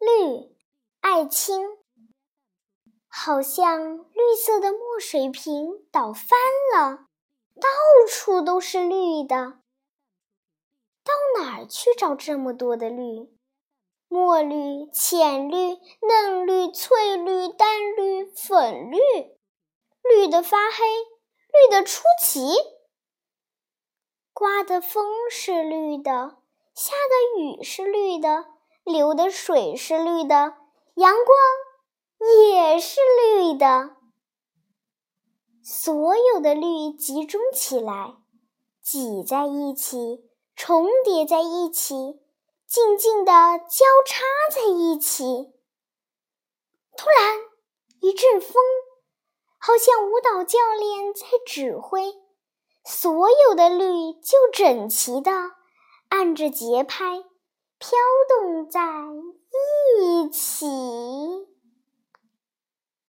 绿，爱青，好像绿色的墨水瓶倒翻了，到处都是绿的。到哪儿去找这么多的绿？墨绿、浅绿、嫩绿、翠绿、淡绿、粉绿，绿的发黑，绿的出奇。刮的风是绿的，下的雨是绿的，流的水是绿的，阳光也是绿的。所有的绿集中起来，挤在一起，重叠在一起，静静地交叉在一起。突然，一阵风，好像舞蹈教练在指挥。所有的绿就整齐地按着节拍飘动在